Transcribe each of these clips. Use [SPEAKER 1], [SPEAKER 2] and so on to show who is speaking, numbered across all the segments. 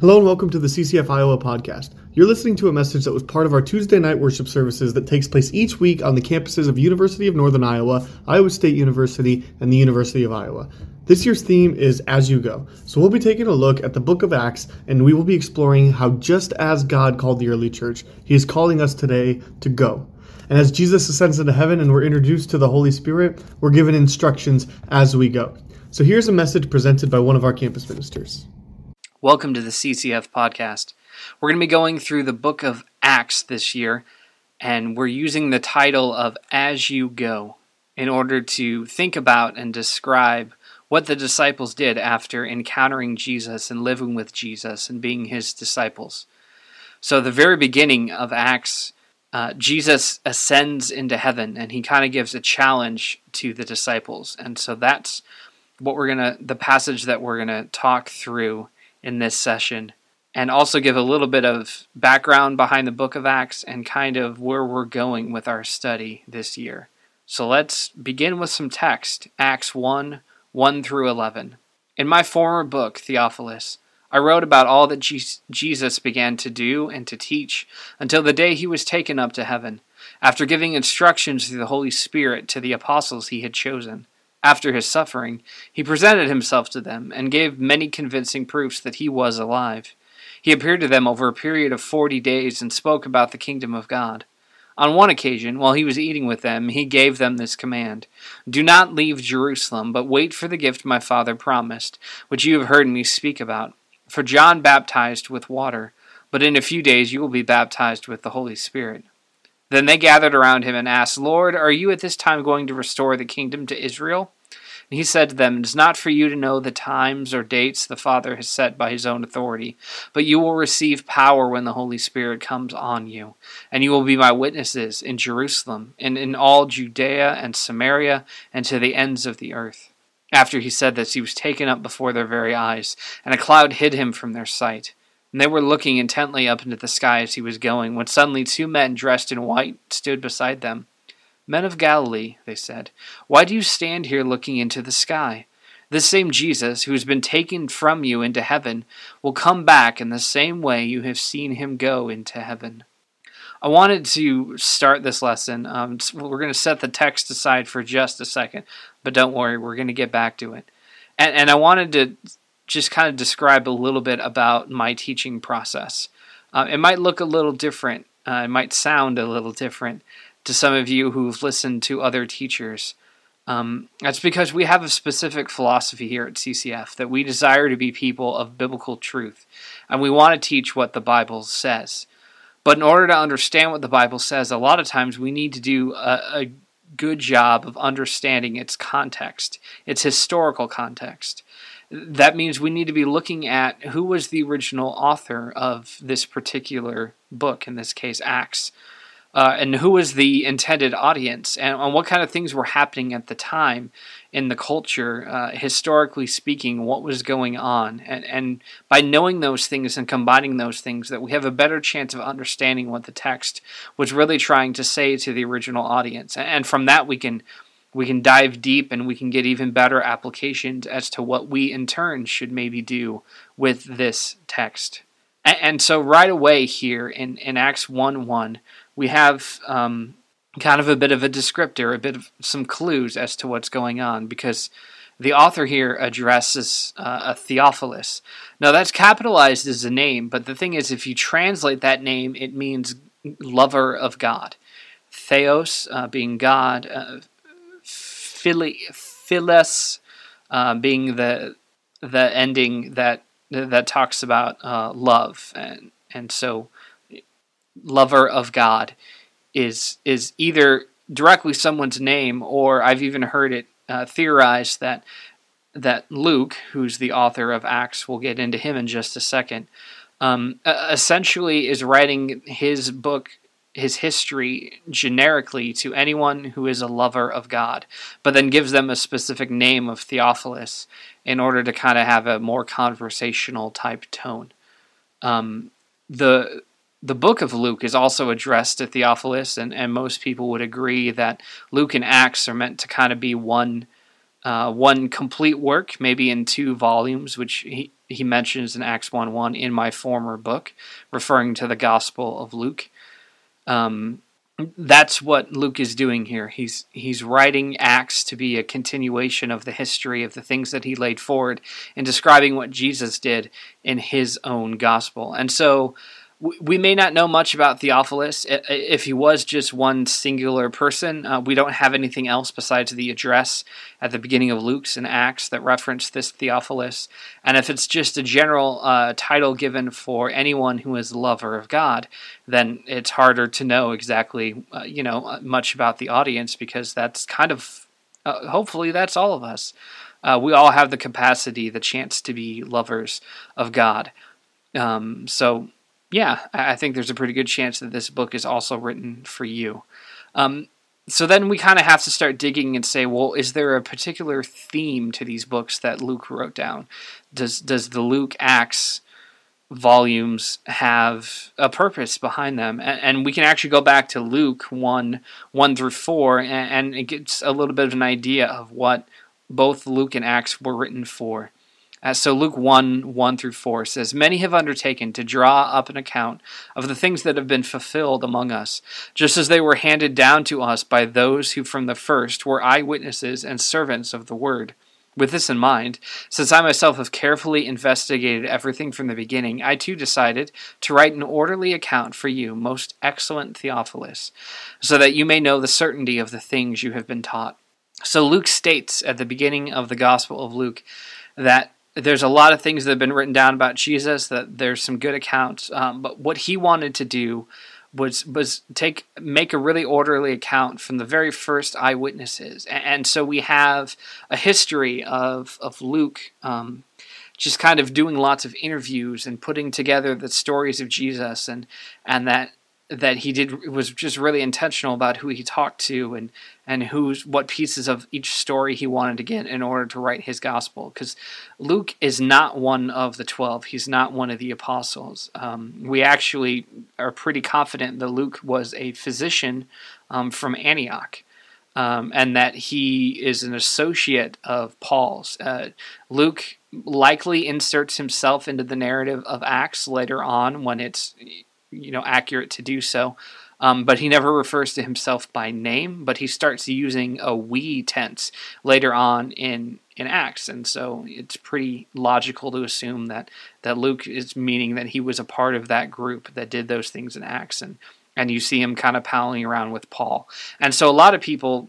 [SPEAKER 1] Hello and welcome to the CCF Iowa podcast. You're listening to a message that was part of our Tuesday night worship services that takes place each week on the campuses of University of Northern Iowa, Iowa State University, and the University of Iowa. This year's theme is As You Go. So we'll be taking a look at the book of Acts and we will be exploring how just as God called the early church, he is calling us today to go. And as Jesus ascends into heaven and we're introduced to the Holy Spirit, we're given instructions as we go. So here's a message presented by one of our campus ministers.
[SPEAKER 2] Welcome to the CCF podcast. We're going to be going through the book of Acts this year, and we're using the title of As You Go in order to think about and describe what the disciples did after encountering Jesus and living with Jesus and being his disciples. So, the very beginning of Acts, uh, Jesus ascends into heaven and he kind of gives a challenge to the disciples. And so, that's what we're going to, the passage that we're going to talk through in this session and also give a little bit of background behind the book of Acts and kind of where we're going with our study this year. So let's begin with some text Acts 1 1 through 11. In my former book, Theophilus, I wrote about all that Jesus began to do and to teach until the day he was taken up to heaven, after giving instructions through the Holy Spirit to the apostles he had chosen. After his suffering, he presented himself to them and gave many convincing proofs that he was alive. He appeared to them over a period of forty days and spoke about the kingdom of God. On one occasion, while he was eating with them, he gave them this command Do not leave Jerusalem, but wait for the gift my Father promised, which you have heard me speak about. For John baptized with water, but in a few days you will be baptized with the Holy Spirit. Then they gathered around him and asked, Lord, are you at this time going to restore the kingdom to Israel? And he said to them, It is not for you to know the times or dates the Father has set by his own authority, but you will receive power when the Holy Spirit comes on you. And you will be my witnesses in Jerusalem, and in all Judea and Samaria, and to the ends of the earth. After he said this, he was taken up before their very eyes, and a cloud hid him from their sight. And they were looking intently up into the sky as he was going, when suddenly two men dressed in white stood beside them. Men of Galilee, they said, why do you stand here looking into the sky? This same Jesus, who has been taken from you into heaven, will come back in the same way you have seen him go into heaven. I wanted to start this lesson. Um, we're going to set the text aside for just a second, but don't worry, we're going to get back to it. And, and I wanted to just kind of describe a little bit about my teaching process. Uh, it might look a little different, uh, it might sound a little different to some of you who've listened to other teachers. Um, that's because we have a specific philosophy here at CCF that we desire to be people of biblical truth, and we want to teach what the Bible says. But in order to understand what the Bible says, a lot of times we need to do a, a good job of understanding its context, its historical context that means we need to be looking at who was the original author of this particular book, in this case, Acts, uh, and who was the intended audience, and, and, what kind of things were happening at the time in the culture, uh, historically speaking, what was going on. And, and by knowing those things and combining those things, that we have a better chance of understanding what the text was really trying to say to the original audience. And from that, we can we can dive deep and we can get even better applications as to what we in turn should maybe do with this text. And, so, right away here in, in Acts 1 1, we have um, kind of a bit of a descriptor, a bit of some clues as to what's going on because the author here addresses uh, a Theophilus. Now, that's capitalized as a name, but the thing is, if you translate that name, it means lover of God. Theos uh, being God, uh, Philis uh, being the the ending that that talks about uh, love, and and so lover of God is is either directly someone's name, or I've even heard it uh, theorized that that Luke, who's the author of Acts, we'll get into him in just a second, um, essentially is writing his book his history generically to anyone who is a lover of God, but then gives them a specific name of Theophilus in order to kind of have a more conversational type tone. Um, the the book of Luke is also addressed to Theophilus, and, and most people would agree that Luke and Acts are meant to kind of be one uh, one complete work, maybe in two volumes, which he, he mentions in Acts 1 1 in my former book, referring to the Gospel of Luke. Um, that's what Luke is doing here. He's he's writing Acts to be a continuation of the history of the things that he laid forward and describing what Jesus did in his own gospel. And so we may not know much about Theophilus. If he was just one singular person, uh, we don't have anything else besides the address at the beginning of Luke's and Acts that reference this Theophilus. And if it's just a general uh, title given for anyone who is a lover of God, then it's harder to know exactly, uh, you know, uh, much about the audience because that's kind of, uh, hopefully, that's all of us. Uh, we all have the capacity, the chance to be lovers of God. Um, so yeah, I think there's a pretty good chance that this book is also written for you. Um, so then we kind of have to start digging and say, well, is there a particular theme to these books that Luke wrote down? Does does the Luke Acts volumes have a purpose behind them? And, and we can actually go back to Luke one one through four, and, and it gets a little bit of an idea of what both Luke and Acts were written for. Uh, so Luke 1 1 through 4 says, Many have undertaken to draw up an account of the things that have been fulfilled among us, just as they were handed down to us by those who from the first were eyewitnesses and servants of the word. With this in mind, since I myself have carefully investigated everything from the beginning, I too decided to write an orderly account for you, most excellent Theophilus, so that you may know the certainty of the things you have been taught. So Luke states at the beginning of the Gospel of Luke that there's a lot of things that have been written down about Jesus. That there's some good accounts, um, but what he wanted to do was was take make a really orderly account from the very first eyewitnesses, and, and so we have a history of of Luke. Um, just kind of doing lots of interviews and putting together the stories of Jesus and and that that he did was just really intentional about who he talked to and and who's what pieces of each story he wanted to get in order to write his gospel. Because luke is not one of the 12 he's not one of the apostles. Um, we actually are pretty confident that luke was a physician um, from antioch um, and that he is an associate of paul's. Uh, luke likely inserts himself into the narrative of acts later on when it's you know accurate to do so. Um, but he never refers to himself by name, but he starts using a we tense later on in in Acts, and so it's pretty logical to assume that that Luke is meaning that he was a part of that group that did those things in Acts, and and you see him kind of palling around with Paul, and so a lot of people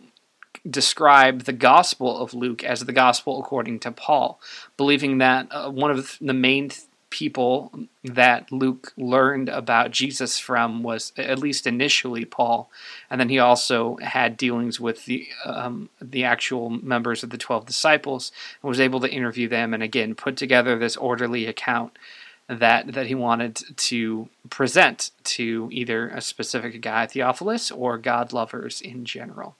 [SPEAKER 2] describe the Gospel of Luke as the Gospel according to Paul, believing that uh, one of the main people that Luke learned about Jesus from was at least initially Paul, and then he also had dealings with the um, the actual members of the twelve disciples and was able to interview them and again put together this orderly account that that he wanted to present to either a specific guy Theophilus or God lovers in general.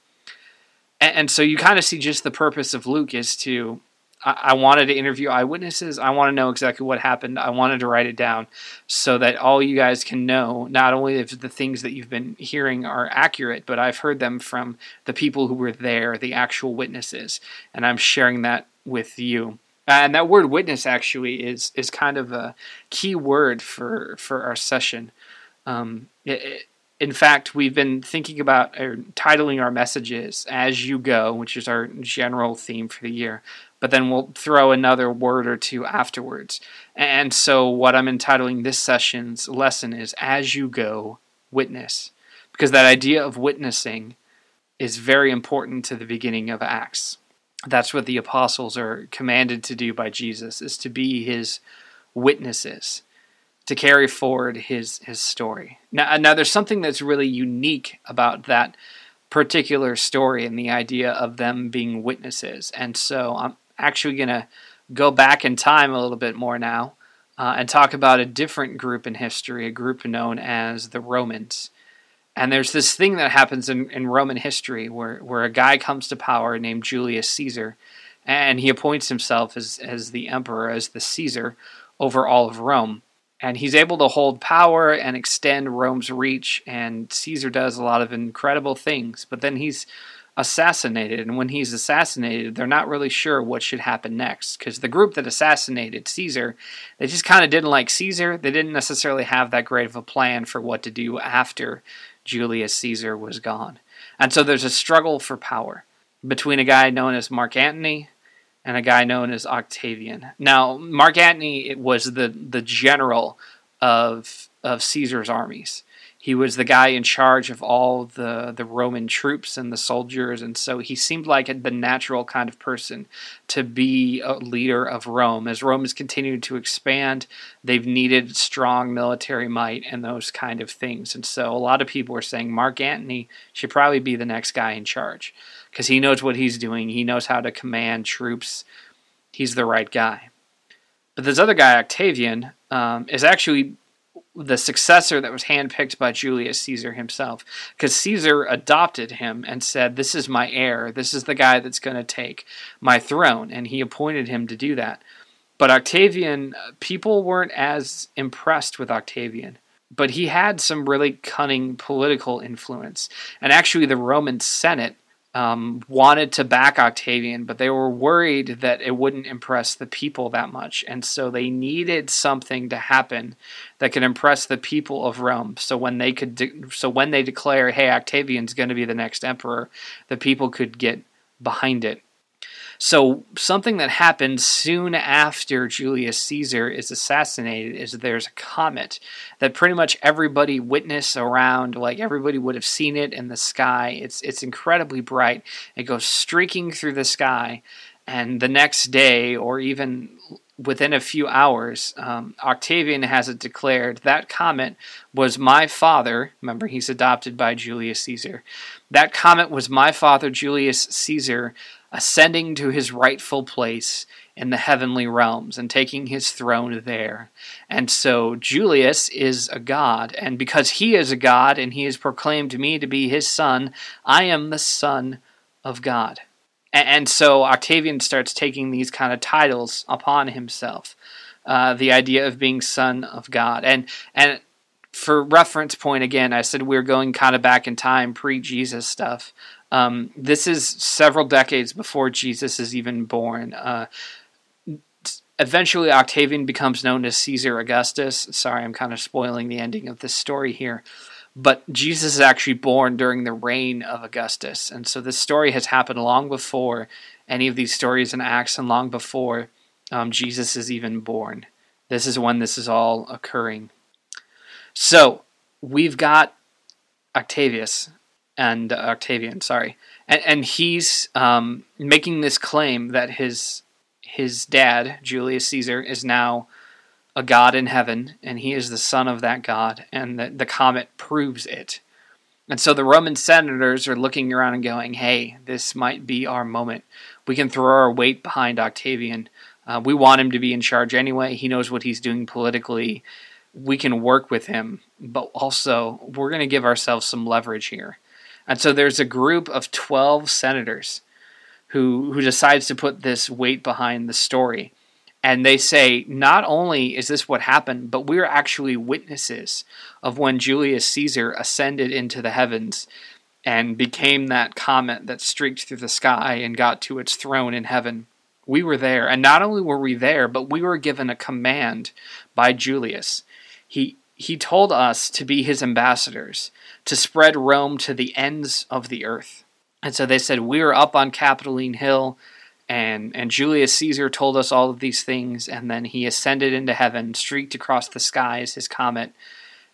[SPEAKER 2] And, and so you kind of see just the purpose of Luke is to I, wanted to interview eyewitnesses. I want to know exactly what happened. I wanted to write it down so that all you guys can know not only if the things that you've been hearing are accurate, but I've heard them from the people who were there, the actual witnesses, and I'm sharing that with you. And that word witness actually is is kind of a key word for for our session. Um, it, it, in fact, we've been thinking about or titling our messages as you go, which is our general theme for the year but then we'll throw another word or two afterwards. And so, what I'm entitling this session's lesson is As You Go, Witness. Because that idea of witnessing is very important to the beginning of Acts. That's what the apostles are commanded to do by Jesus, is to be his witnesses, to carry forward his, his story. Now, now, there's something that's really unique about that particular story and the idea of them being witnesses. And so I'm, actually going to go back in time a little bit more now uh, and talk about a different group in history, a group known as the Romans. And there's this thing that happens in, in Roman history where, where a guy comes to power named Julius Caesar, and he appoints himself as, as the emperor, as the Caesar, over all of Rome. And he's able to hold power and extend Rome's reach, and Caesar does a lot of incredible things. But then he's assassinated. And when he's assassinated, they're not really sure what should happen next because the group that assassinated Caesar, they just kind of didn't like Caesar. They didn't necessarily have that great of a plan for what to do after Julius Caesar was gone. And so there's a struggle for power between a guy known as Mark Antony and a guy known as Octavian. Now, Mark Antony was the the general of of Caesar's armies. He was the guy in charge of all the, the Roman troops and the soldiers, and so he seemed like the natural kind of person to be a leader of Rome. As Rome has continued to expand, they've needed strong military might and those kind of things. And so a lot of people are saying Mark Antony should probably be the next guy in charge because he knows what he's doing, he knows how to command troops, he's the right guy. But this other guy, Octavian, um, is actually the successor that was handpicked by Julius Caesar himself, because Caesar adopted him and said, This is my heir. This is the guy that's going to take my throne. And he appointed him to do that. But Octavian, uh, people weren't as impressed with Octavian. But he had some really cunning political influence. And actually, the Roman Senate um, wanted to back Octavian, but they were worried that it wouldn't impress the people that much. And so they needed something to happen that could impress the people of Rome. So when they could, de- so when they declare, "Hey, Octavian's going to be the next emperor," the people could get behind it. So something that happened soon after Julius Caesar is assassinated is there's a comet that pretty much everybody witnessed around, like everybody would have seen it in the sky. It's it's incredibly bright. It goes streaking through the sky, and the next day, or even within a few hours, um, Octavian has it declared that comet was my father. Remember, he's adopted by Julius Caesar. That comet was my father, Julius Caesar, ascending to his rightful place in the heavenly realms and taking his throne there. And so Julius is a god, and because he is a god and he has proclaimed me to be his son, I am the son of God. And so Octavian starts taking these kind of titles upon himself. Uh, the idea of being son of God. And and for reference point again, I said we are going kind of back in time, pre Jesus stuff. Um, this is several decades before Jesus is even born. Uh, eventually, Octavian becomes known as Caesar Augustus. Sorry, I'm kind of spoiling the ending of this story here. But Jesus is actually born during the reign of Augustus. And so this story has happened long before any of these stories in acts, and long before um, Jesus is even born. This is when this is all occurring. So we've got Octavius, and uh, Octavian, sorry, and, and he's um, making this claim that his his dad Julius Caesar is now a god in heaven, and he is the son of that god, and the, the comet proves it. And so the Roman senators are looking around and going, "Hey, this might be our moment. We can throw our weight behind Octavian. Uh, we want him to be in charge anyway. He knows what he's doing politically." we can work with him, but also we're going to give ourselves some leverage here. And so there's a group of 12 senators who, who decides to put this weight behind the story. And they say, not only is this what happened, but we're actually witnesses of when Julius Caesar ascended into the heavens and became that comet that streaked through the sky and got to its throne in heaven. We were there. And not only were we there, but we were given a command by Julius. He, he told us to be his ambassadors to spread Rome to the ends of the earth. And so they said, We are up on Capitoline Hill, and, and Julius Caesar told us all of these things, and then he ascended into heaven, streaked across the skies, his comet,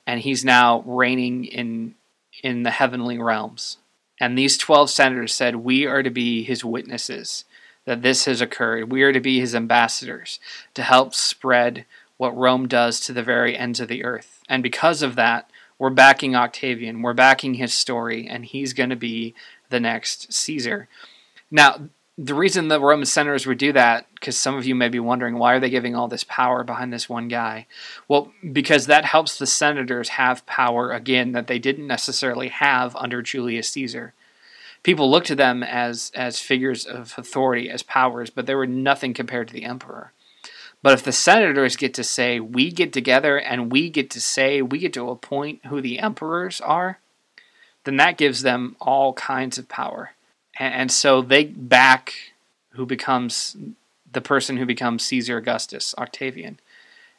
[SPEAKER 2] and he's now reigning in, in the heavenly realms. And these 12 senators said, We are to be his witnesses that this has occurred. We are to be his ambassadors to help spread what Rome does to the very ends of the earth. And because of that, we're backing Octavian, we're backing his story, and he's going to be the next Caesar. Now, the reason the Roman senators would do that, because some of you may be wondering, why are they giving all this power behind this one guy? Well, because that helps the senators have power again that they didn't necessarily have under Julius Caesar. People looked to them as as figures of authority, as powers, but they were nothing compared to the emperor. But if the senators get to say, we get together and we get to say, we get to appoint who the emperors are, then that gives them all kinds of power. and, so they back who becomes the person who becomes Caesar Augustus, Octavian,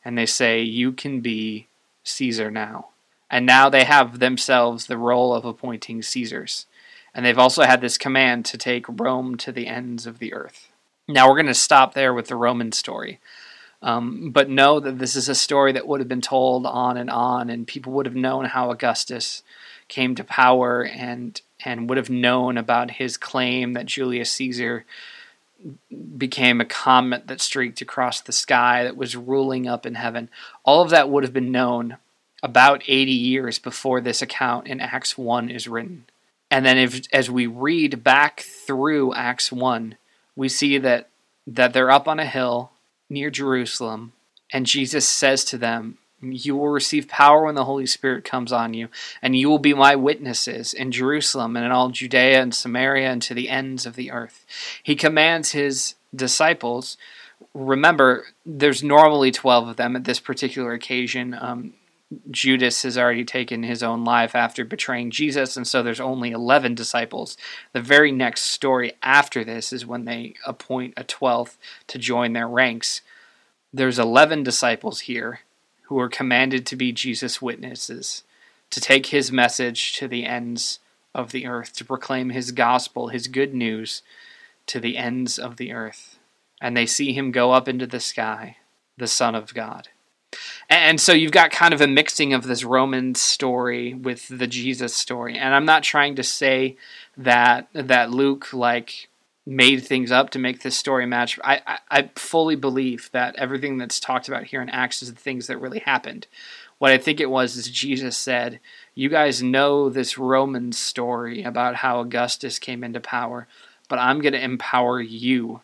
[SPEAKER 2] and they say, You can be Caesar now. And now they have themselves the role of appointing Caesars. And they've also had this command to take Rome to the ends of the earth. Now we're going to stop there with the Roman story. Um, but know that this is a story that would have been told on and on, and people would have known how Augustus came to power and and would have known about his claim that Julius Caesar became a comet that streaked across the sky that was ruling up in heaven. All of that would have been known about 80 years before this account in Acts 1 is written. And then if as we read back through Acts 1, we see that that they're up on a hill near Jerusalem and Jesus says to them, you will receive power when the Holy Spirit comes on you, and you will be my witnesses in Jerusalem and in all Judea and Samaria and to the ends of the earth. He commands his disciples. Remember, there's normally 12 of them at this particular occasion. Um, Judas has already taken his own life after betraying Jesus, and so there's only 11 disciples. The very next story after this is when they appoint a 12th to join their ranks. There's 11 disciples here who are commanded to be Jesus' witnesses, to take his message to the ends of the earth, to proclaim his gospel, his good news to the ends of the earth. And they see him go up into the sky, the Son of God. And so you've got kind of a mixing of this Roman story with the Jesus story. And I'm not trying to say that that Luke like made things up to make this story match. I, I, I, fully believe that everything that's talked about here in Acts is the things that really happened. What I think it was is Jesus said, You guys know this Roman story about how Augustus came into power, but I'm going to empower you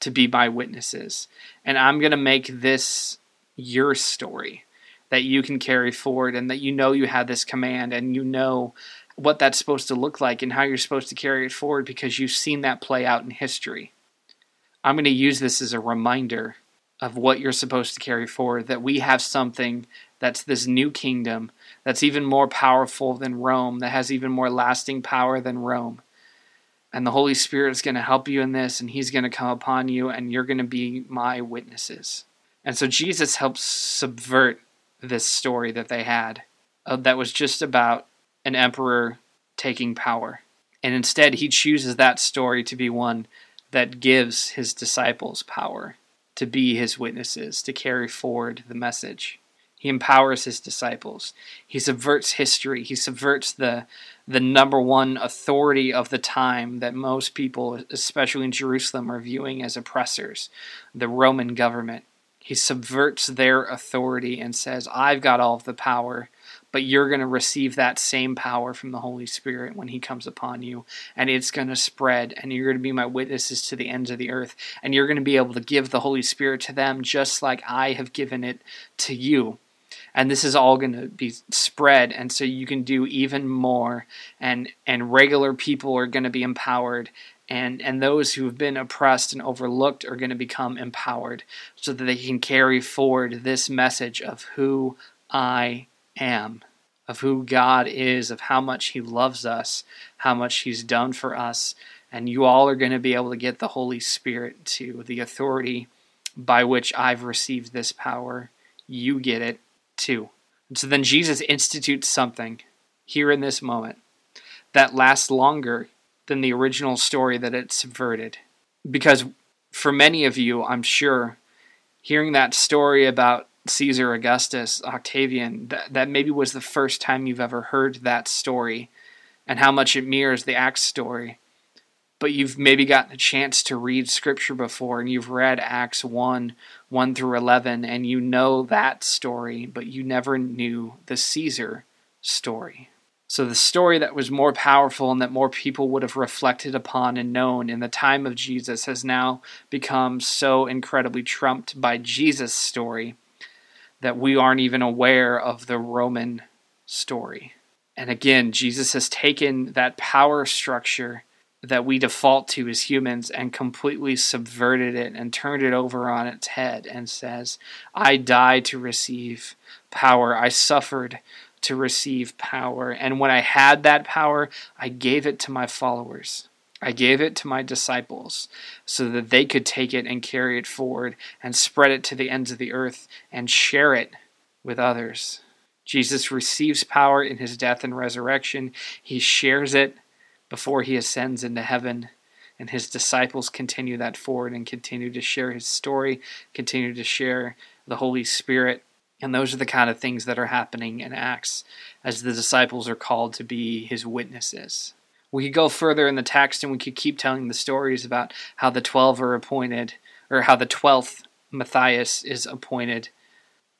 [SPEAKER 2] to be my witnesses. And I'm going to make this your story that you can carry forward and that you know you have this command and you know what that's supposed to look like and how you're supposed to carry it forward because you've seen that play out in history. I'm going to use this as a reminder of what you're supposed to carry forward that we have something that's this new kingdom that's even more powerful than Rome, that has even more lasting power than Rome. And the Holy Spirit is going to help you in this, and He's going to come upon you, and you're going to be my witnesses. And so Jesus helps subvert this story that they had uh, that was just about an emperor taking power. And instead, he chooses that story to be one that gives his disciples power to be his witnesses, to carry forward the message. He empowers his disciples. He subverts history. He subverts the, the number one authority of the time that most people, especially in Jerusalem, are viewing as oppressors the Roman government. He subverts their authority and says, I've got all of the power but you're going to receive that same power from the Holy Spirit when He comes upon you, and it's going to spread, and you're going to be my witnesses to the ends of the earth, and you're going to be able to give the Holy Spirit to them just like I have given it to you. And this is all going to be spread, and so you can do even more, and and regular people are going to be empowered, and and those who have been oppressed and overlooked are going to become empowered so that they can carry forward this message of who I am, of who God is, of how much He loves us, how much He's done for us. And you all are going to be able to get the Holy Spirit to the authority by which I've received this power. You get it too. And so then Jesus institutes something here in this moment that lasts longer than the original story that it subverted. Because for many of you, I'm sure, hearing that story about Caesar Augustus, Octavian, that, that maybe was the first time you've ever heard that story and how much it mirrors the Acts story. But you've maybe gotten a chance to read scripture before and you've read Acts 1 1 through 11 and you know that story, but you never knew the Caesar story. So, the story that was more powerful and that more people would have reflected upon and known in the time of Jesus has now become so incredibly trumped by Jesus' story that we aren't even aware of the Roman story. And again, Jesus has taken that power structure that we default to as humans and completely subverted it and turned it over on its head and says, I died to receive power. I suffered to receive power. And when I had that power, I gave it to my followers. I gave it to my disciples so that they could take it and carry it forward and spread it to the ends of the earth and share it with others. Jesus receives power in his death and resurrection. He shares it before he ascends into heaven. And his disciples continue that forward and continue to share his story, continue to share the Holy Spirit. And those are the kind of things that are happening in Acts as the disciples are called to be his witnesses. We could go further in the text and we could keep telling the stories about how the 12 are appointed, or how the 12th Matthias is appointed.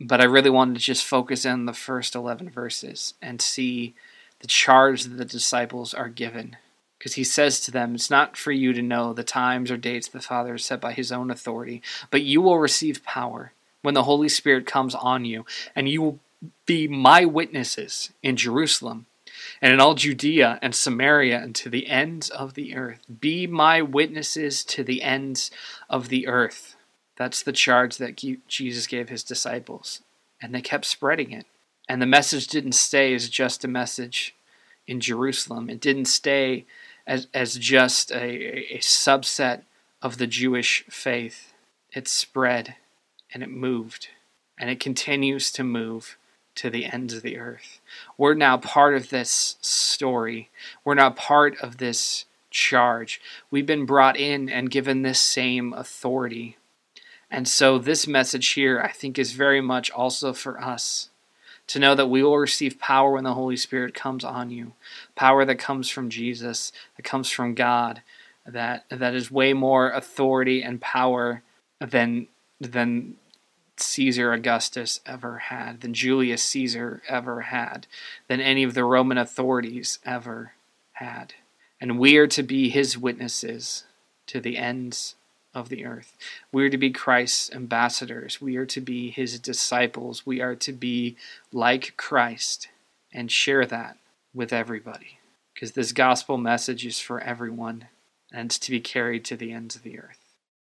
[SPEAKER 2] But I really wanted to just focus on the first 11 verses and see the charge that the disciples are given. Because he says to them, It's not for you to know the times or dates the Father has set by his own authority, but you will receive power when the Holy Spirit comes on you, and you will be my witnesses in Jerusalem and in all Judea and Samaria and to the ends of the earth. Be my witnesses to the ends of the earth. That's the charge that Jesus gave his disciples. And they kept spreading it. And the message didn't stay as just a message in Jerusalem, it didn't stay as, as just a, a subset of the Jewish faith. It spread and it moved. And it continues to move to the ends of the earth. We're now part of this story. We're now part of this charge. We've been brought in and given this same authority. And so, this message here, I think, is very much also for us to know that we will receive power when the Holy Spirit comes on you. Power that comes from Jesus, that comes from God, that that is way more authority and power than than Caesar Augustus ever had, than Julius Caesar ever had, than any of the Roman authorities ever had. And we are to be his witnesses to the ends of the earth. We are to be Christ's ambassadors. We are to be his disciples. We are to be like Christ and share that with everybody. Because this gospel message is for everyone and to be carried to the ends of the earth.